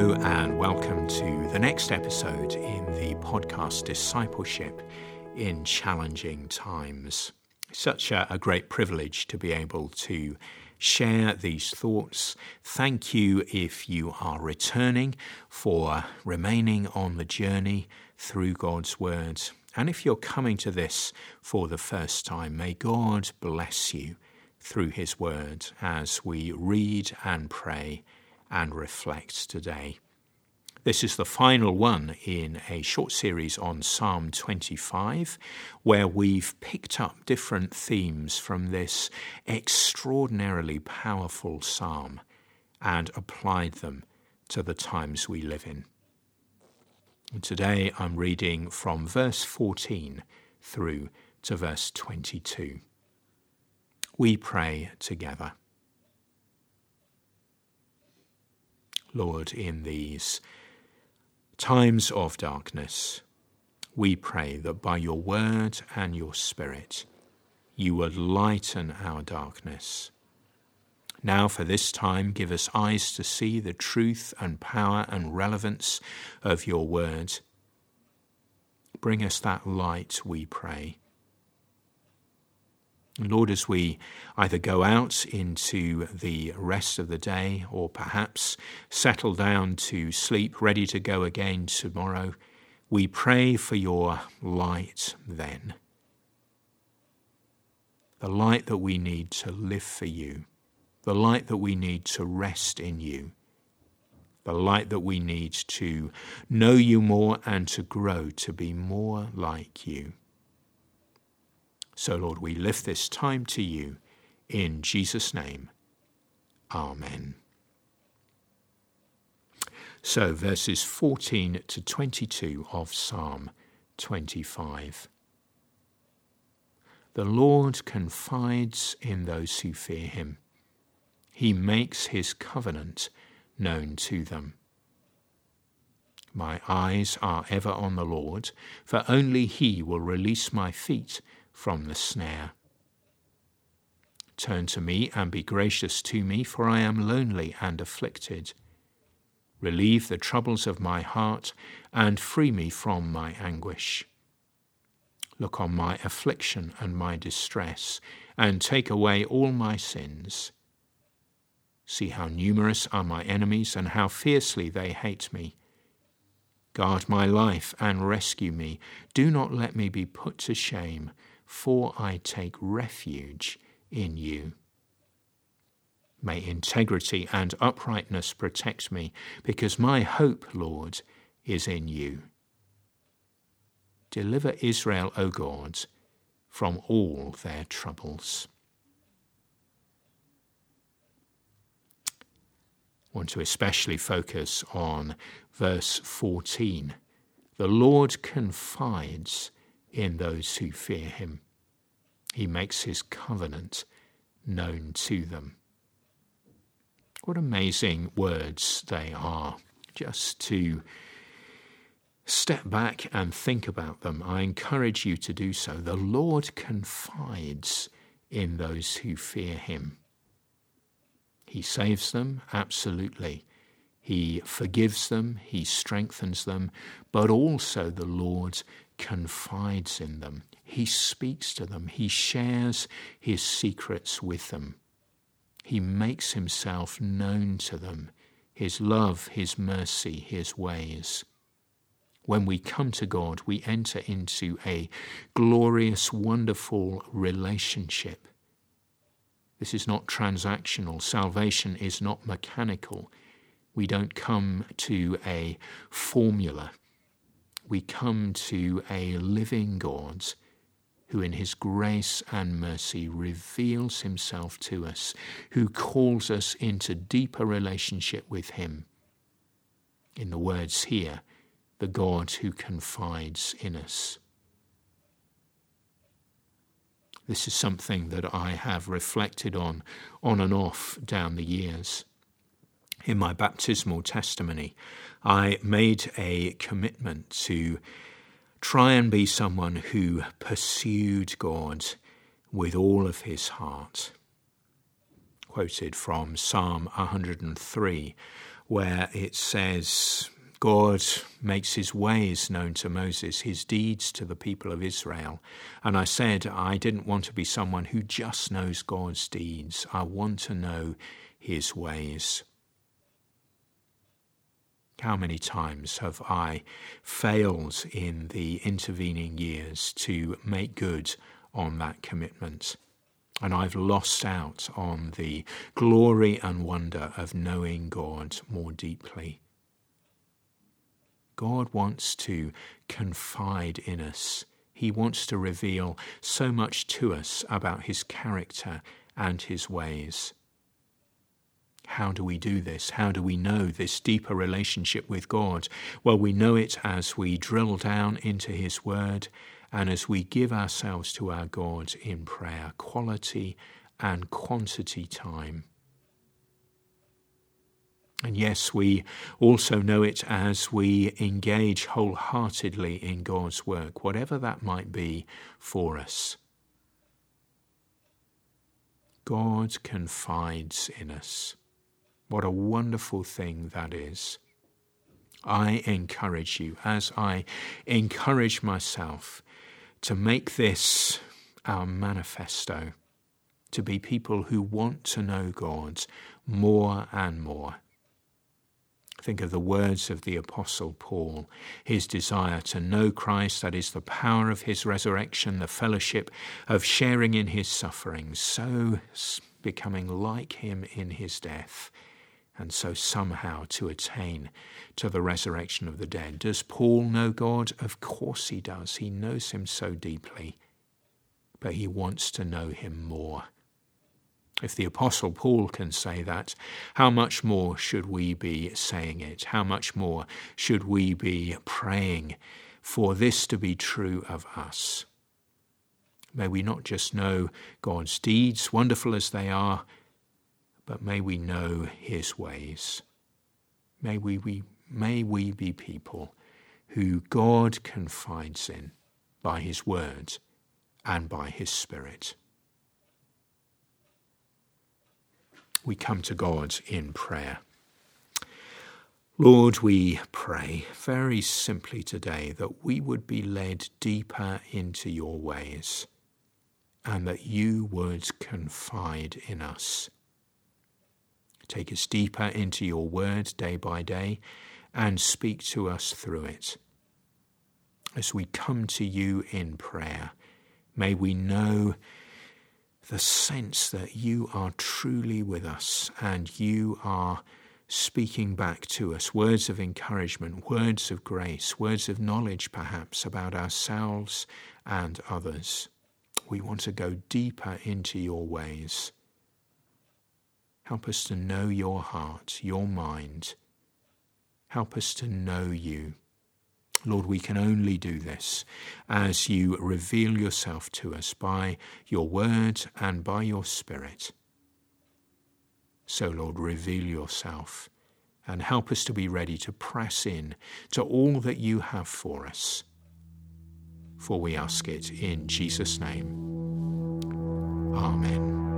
And welcome to the next episode in the podcast Discipleship in Challenging Times. Such a, a, great privilege to be able to share these thoughts. Thank you if you are returning for remaining on the journey through God's Word. And if you're coming to this for the first time, may God bless you through His Word as we read and pray and reflect today. This is the final one in a short series on Psalm 25, where we've picked up different themes from this extraordinarily powerful psalm and applied them to the times we live in. Today I'm reading from verse 14 through to verse 22. We pray together. Lord, in these times of darkness, we pray that by your word and your spirit, you would lighten our darkness. Now, for this time, give us eyes to see the truth and power and relevance of your word. Bring us that light, we pray. Lord, as we either go out into the rest of the day or perhaps settle down to sleep, ready to go again tomorrow, we pray for your light then. The light that we need to live for you, the light that we need to rest in you, the light that we need to know you more and to grow to be more like you. So, Lord, we lift this time to you in Jesus' name. Amen. So, verses 14 to 22 of Psalm 25. The Lord confides in those who fear him. He makes his covenant known to them. My eyes are ever on the Lord, for only he will release my feet from the snare. Turn to me and be gracious to me, for I am lonely and afflicted. Relieve the troubles of my heart and free me from my anguish. Look on my affliction and my distress, and take away all my sins. See how numerous are my enemies and how fiercely they hate me. Guard my life and rescue me. Do not let me be put to shame for I take refuge in you. May integrity and uprightness protect me, because my hope, Lord, is in you. Deliver Israel, O God, from all their troubles. I want to especially focus on verse 14. The Lord confides in those who fear him. He makes his covenant known to them. What amazing words they are, just to step back and think about them. I encourage you to do so. The Lord confides in those who fear him. He saves them, absolutely. He forgives them, he strengthens them, but also the Lord confides in them. He speaks to them. He shares his secrets with them. He makes himself known to them, his love, his mercy, his ways. When we come to God, we enter into a glorious, wonderful relationship. This is not transactional. Salvation is not mechanical. We don't come to a formula we come to a living God who, in his grace and mercy, reveals himself to us, who calls us into deeper relationship with him. In the words here, the God who confides in us. This is something that I have reflected on on and off down the years in my baptismal testimony, I made a commitment to try and be someone who pursued God with all of his heart. Quoted from Psalm 103 where it says, God makes his ways known to Moses, his deeds to the people of Israel. And I said, I didn't want to be someone who just knows God's deeds. I want to know his ways. How many times have I failed in the intervening years to make good on that commitment? And I've lost out on the glory and wonder of knowing God more deeply. God wants to confide in us. He wants to reveal so much to us about his character and his ways. How do we do this? How do we know this deeper relationship with God? Well, we know it as we drill down into His Word and as we give ourselves to our God in prayer, quality and quantity time. And yes, we also know it as we engage wholeheartedly in God's work, whatever that might be for us. God confides in us. What a wonderful thing that is. I encourage you, as I encourage myself, to make this our manifesto, to be people who want to know God more and more Think of the words of the Apostle Paul, his desire to know Christ, that is the power of his resurrection, the fellowship of sharing in his sufferings, so becoming like him in his death, and so somehow to attain to the resurrection of the dead. Does Paul know God? Of course he does. He knows him so deeply, but he wants to know him more. If the Apostle Paul can say that, how much more should we be saying it? How much more should we be praying for this to be true of us? May we not just know God's deeds, wonderful as they are, but may we know his ways. May we be, may we be people who God confides in by his word and by his spirit. we come to God in prayer. Lord, we pray very simply today that we would be led deeper into your ways and that you would confide in us. Take us deeper into your word day by day and speak to us through it. As we come to you in prayer, may we know the sense that you are truly with us and you are speaking back to us words of encouragement, words of grace, words of knowledge, perhaps, about ourselves and others. We want to go deeper into your ways. Help us to know your heart, your mind. Help us to know you. Lord, we can only do this as you reveal yourself to us by your word and by your spirit. So, Lord, reveal yourself and help us to be ready to press in to all that you have for us. For we ask it in Jesus' name. Amen.